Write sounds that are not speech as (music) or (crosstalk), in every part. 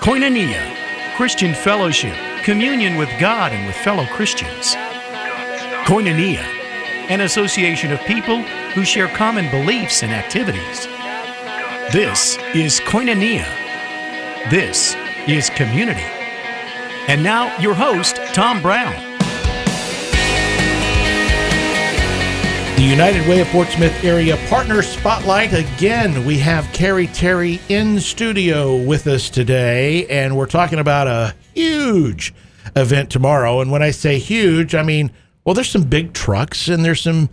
Koinonia, Christian fellowship, communion with God and with fellow Christians. Koinonia, an association of people who share common beliefs and activities. This is Koinonia. This is community. And now, your host, Tom Brown. The United Way of Fort Smith Area Partner Spotlight. Again, we have Carrie Terry in studio with us today, and we're talking about a huge event tomorrow. And when I say huge, I mean, well, there's some big trucks and there's some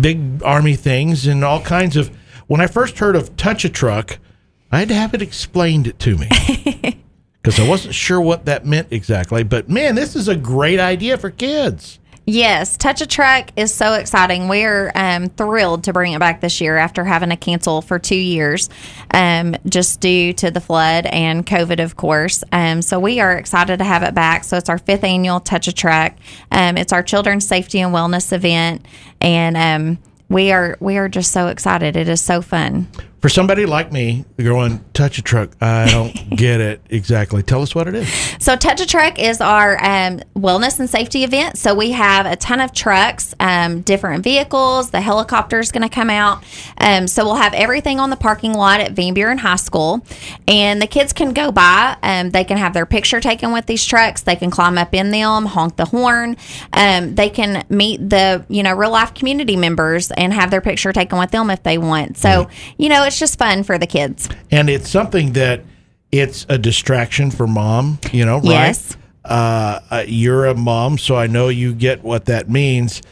big army things and all kinds of. When I first heard of Touch a Truck, I had to have it explained to me (laughs) because I wasn't sure what that meant exactly. But man, this is a great idea for kids. Yes, Touch a Truck is so exciting. We're um, thrilled to bring it back this year after having to cancel for two years, um, just due to the flood and COVID, of course. Um, so we are excited to have it back. So it's our fifth annual Touch a Truck. Um, it's our children's safety and wellness event, and um, we are we are just so excited. It is so fun. For somebody like me, the going touch a truck, I don't (laughs) get it exactly. Tell us what it is. So, Touch a Truck is our um, wellness and safety event. So, we have a ton of trucks, um, different vehicles. The helicopter is going to come out. Um, so, we'll have everything on the parking lot at Van Buren High School. And the kids can go by. Um, they can have their picture taken with these trucks. They can climb up in them, honk the horn. Um, they can meet the, you know, real life community members and have their picture taken with them if they want. So, you know, it's just fun for the kids. And it's something that it's a distraction for mom, you know, right? Yes. Uh, uh, you're a mom, so I know you get what that means.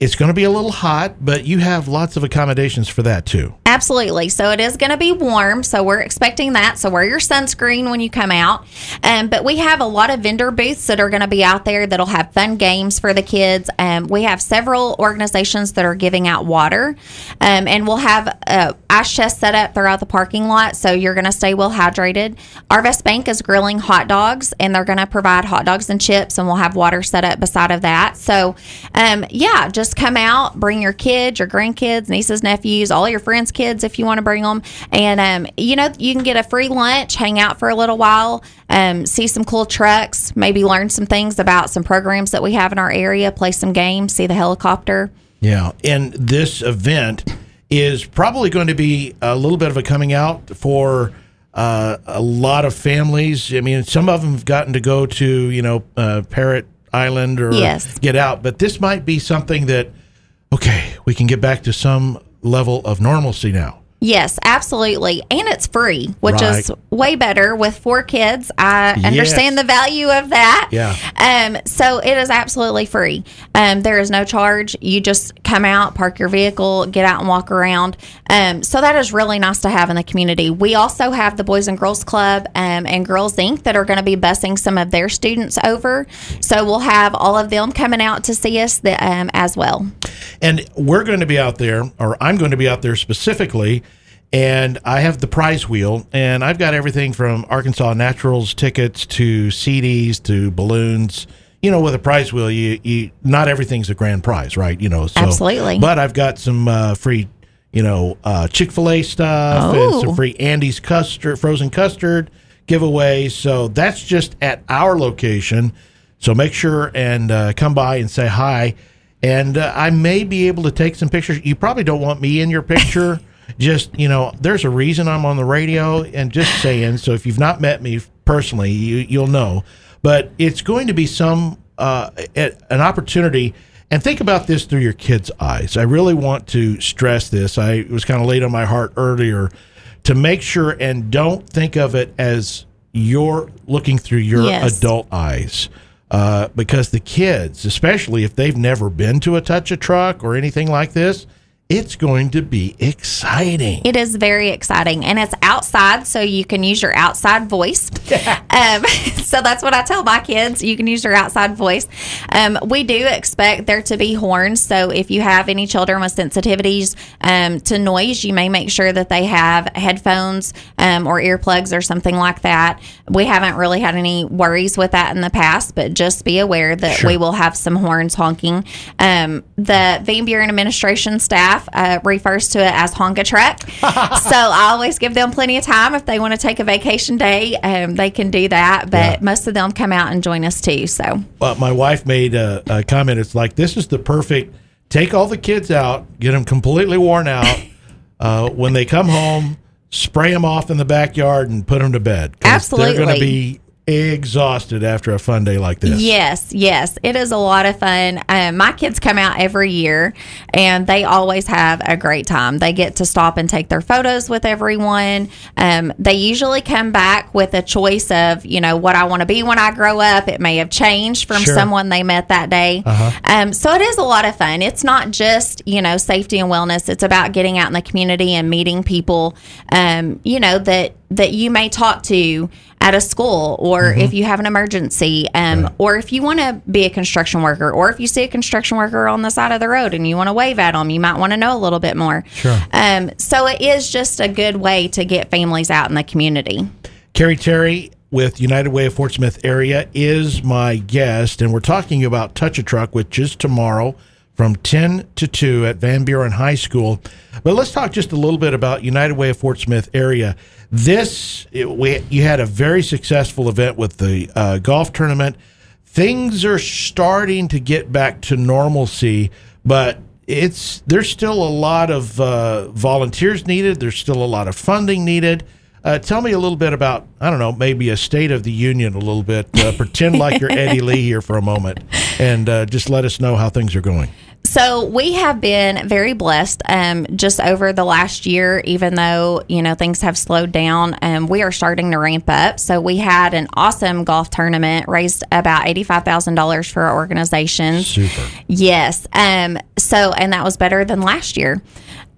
It's going to be a little hot, but you have lots of accommodations for that too. Absolutely. So it is going to be warm. So we're expecting that. So wear your sunscreen when you come out. Um, but we have a lot of vendor booths that are going to be out there that'll have fun games for the kids. Um, we have several organizations that are giving out water, um, and we'll have uh, ice chests set up throughout the parking lot. So you're going to stay well hydrated. Arvest Bank is grilling hot dogs, and they're going to provide hot dogs and chips, and we'll have water set up beside of that. So, um, yeah, just come out, bring your kids, your grandkids, nieces, nephews, all your friends' kids if you want to bring them. And, um, you know, you can get a free lunch, hang out for a little while, um, see some cool trucks, maybe learn some things about some programs that we have in our area, play some games, see the helicopter. Yeah. And this event is probably going to be a little bit of a coming out for uh, a lot of families. I mean, some of them have gotten to go to, you know, uh, Parrot Island or Yes. get out, but this might be something that, okay, we can get back to some level of normalcy now. Yes, absolutely. And it's free, which is way better with four kids. I understand the value of that. Yeah. Um, so it is absolutely free. Um, there is no charge. You just come out, park your vehicle, get out and walk around. Um, so that is really nice to have in the community. We also have the Boys and Girls Club um, and Girls Inc. that are going to be busing some of their students over. So we'll have all of them coming out to see us the, um, as well. And we're going to be out there, or I'm going to be out there specifically, and I have the prize wheel, and I've got everything from Arkansas Naturals tickets to CDs to balloons. You know, with a prize wheel, you, you not everything's a grand prize, right? You know, so Absolutely. But I've got some uh, free, you know, uh, Chick Fil A stuff Oh. and some free Andy's custard, frozen custard giveaways. So that's just at our location. So make sure and uh, come by and say hi. And uh, I may be able to take some pictures. You probably don't want me in your picture. (laughs) just, you know, there's a reason I'm on the radio and just saying. So if you've not met me personally, you, you'll know. But it's going to be some, uh, an opportunity. And think about this through your kids' eyes. I really want to stress this. I it was kind of laid on my heart earlier to make sure and don't think of it as you're looking through your Yes. adult eyes. Uh, because the kids, especially if they've never been to a touch a truck or anything like this, it's going to be exciting. It is very exciting, and it's outside, so you can use your outside voice. (laughs) um, (laughs) so that's what I tell my kids. You can use your outside voice. Um, we do expect there to be horns, so if you have any children with sensitivities um, to noise, you may make sure that they have headphones um, or earplugs or something like that. We haven't really had any worries with that in the past, but just be aware that Sure. we will have some horns honking. Um, the Van Buren administration staff staff uh, refers to it as Honka Truck. (laughs) so I always give them plenty of time if they want to take a vacation day. Um, they can do that, but Yeah. most of them come out and join us too. So Well, my wife made a, a comment. It's like this is the perfect. Take all the kids out, get them completely worn out. (laughs) Uh, when they come home, spray them off in the backyard and put them to bed. 'Cause they're going Absolutely. to be exhausted after a fun day like this. Yes, yes, it is a lot of fun. Um, my kids come out every year, and they always have a great time. They get to stop and take their photos with everyone. Um, they usually come back with a choice of, you know, what I want to be when I grow up. It may have changed from Sure. someone they met that day. Um, so it is a lot of fun. It's not just, you know, safety and wellness. It's about getting out in the community and meeting people, um, you know, that that you may talk to at a school or Mm-hmm. if you have an emergency um, or if you want to be a construction worker or if you see a construction worker on the side of the road and you want to wave at them you might want to know a little bit more Sure. um, so it is just a good way to get families out in the community Carrie Terry with United Way of Fort Smith area is my guest, and we're talking about Touch a Truck, which is tomorrow from 10 to 2 at Van Buren High School. But let's talk just a little bit about United Way of Fort Smith area. This, it, we, you had a very successful event with the uh, golf tournament. Things are starting to get back to normalcy, but it's there's still a lot of uh, volunteers needed. There's still a lot of funding needed. Uh, tell me a little bit about I don't know maybe a state of the union a little bit. Uh, pretend like you're (laughs) Eddie Lee here for a moment, and uh, just let us know how things are going. So we have been very blessed um, just over the last year, even though, you know, things have slowed down. Um, we are starting to ramp up. So we had an awesome golf tournament, raised about $85,000 for our organization. Super. Yes. Um, so, and that was better than last year.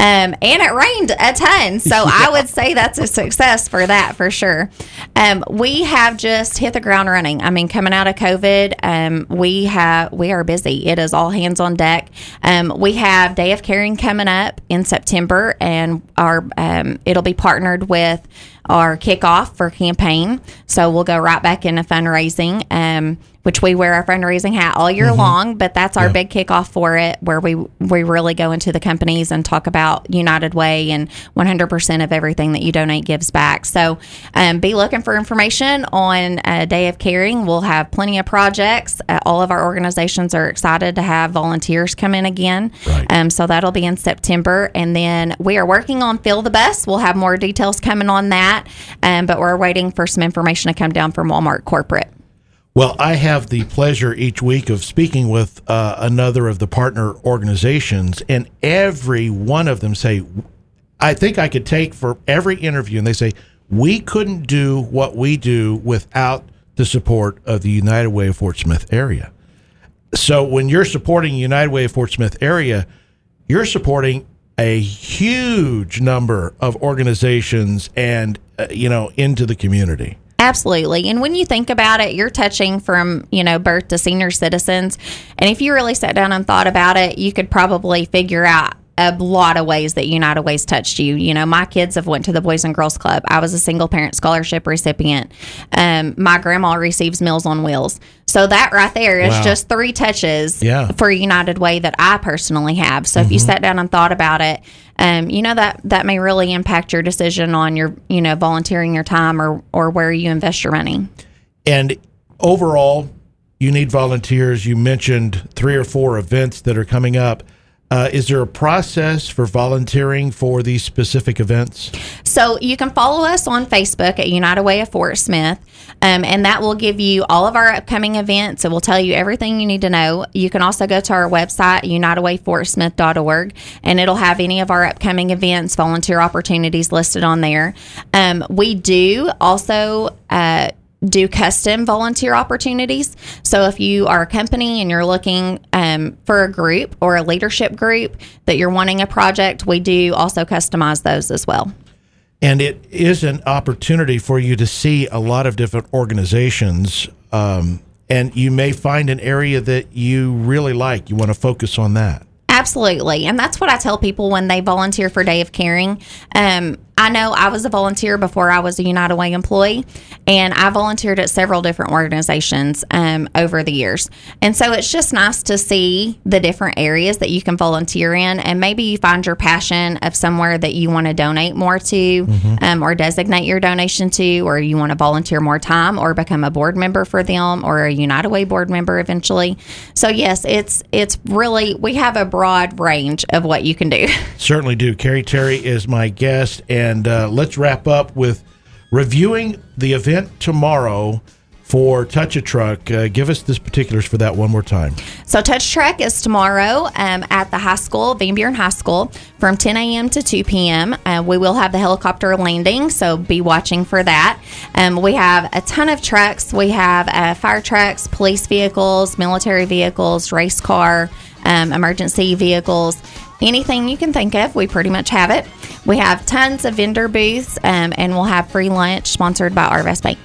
Um, and it rained a ton. So (laughs) I would say that's a success for that for sure. Um, we have just hit the ground running. I mean, coming out of COVID, um, we have, we are busy. It is all hands on deck. Um, we have Day of Caring coming up in September and our, um, it'll be partnered with our kickoff for campaign. So we'll go right back into fundraising, um, which we wear our fundraising hat all year long. But that's our Yeah. big kickoff for it, where we we really go into the companies and talk about United Way and 100% of everything that you donate gives back. So um, be looking for information on uh, Day of Caring. We'll have plenty of projects. Uh, all of our organizations are excited to have volunteers come in again. Right. Um, so that'll be in September. And then we are working on Fill the Bus. We'll have more details coming on that. Um, but we're waiting for some information to come down from Walmart corporate. Well, I have the pleasure each week of speaking with uh, another of the partner organizations, and every one of them say, I think I could take for every interview, and they say, we couldn't do what we do without the support of the United Way of Fort Smith area. So when you're supporting United Way of Fort Smith area, you're supporting a huge number of organizations and, uh, you know, into the community. Absolutely. And when you think about it, you're touching from, you know, birth to senior citizens. And if you really sat down and thought about it, you could probably figure out a lot of ways that United Ways touched you. You know, my kids have went to the Boys and Girls Club. I was a single parent scholarship recipient. Um, my grandma receives Meals on Wheels. So that right there is Wow. just three touches Yeah. for United Way that I personally have. So if you sat down and thought about it, um, you know that that may really impact your decision on your, you know, volunteering your time or or where you invest your money. And overall, you need volunteers. You mentioned three or four events that are coming up. Uh, is there a process for volunteering for these specific events? So you can follow us on Facebook at United Way of Fort Smith, um, and that will give you all of our upcoming events. It will tell you everything you need to know. You can also go to our website, unitedwayfortsmith.org, and it'll have any of our upcoming events, volunteer opportunities listed on there. Um, we do also. Uh, do custom volunteer opportunities. So if you are a company and you're looking um, for a group or a leadership group that you're wanting a project, we do also customize those as well. And it is an opportunity for you to see a lot of different organizations. Um, and you may find an area that you really like. You want to focus on that. Absolutely. And that's what I tell people when they volunteer for Day of Caring. Um, I know I was a volunteer before I was a United Way employee, and I volunteered at several different organizations um, over the years. And so it's just nice to see the different areas that you can volunteer in, and maybe you find your passion of somewhere that you want to donate more to, um, or designate your donation to, or you want to volunteer more time, or become a board member for them, or a United Way board member eventually. So yes, it's it's really we have a broad range of what you can do. (laughs) Certainly do. Carrie Terry is my guest, and uh, let's wrap up with reviewing the event tomorrow for Touch a Truck. Uh, give us the particulars for that one more time. So Touch Truck is tomorrow um, at the high school, Van Buren High School, from 10 a.m. to 2 p.m. Uh, we will have the helicopter landing, so be watching for that. Um, we have a ton of trucks. We have uh, fire trucks, police vehicles, military vehicles, race car, um, emergency vehicles. Anything you can think of, we pretty much have it. We have tons of vendor booths, um, and we'll have free lunch sponsored by Arvest Bank.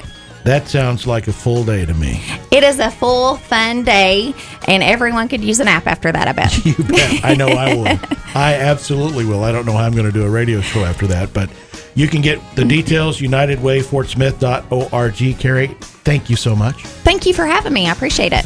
That sounds like a full day to me. It is a full, fun day, and everyone could use a nap after that, I bet. (laughs) You bet. I know I will. (laughs) I absolutely will. I don't know how I'm going to do a radio show after that, but you can get the details unitedwayfortsmith.org. Carrie, thank you so much. Thank you for having me. I appreciate it.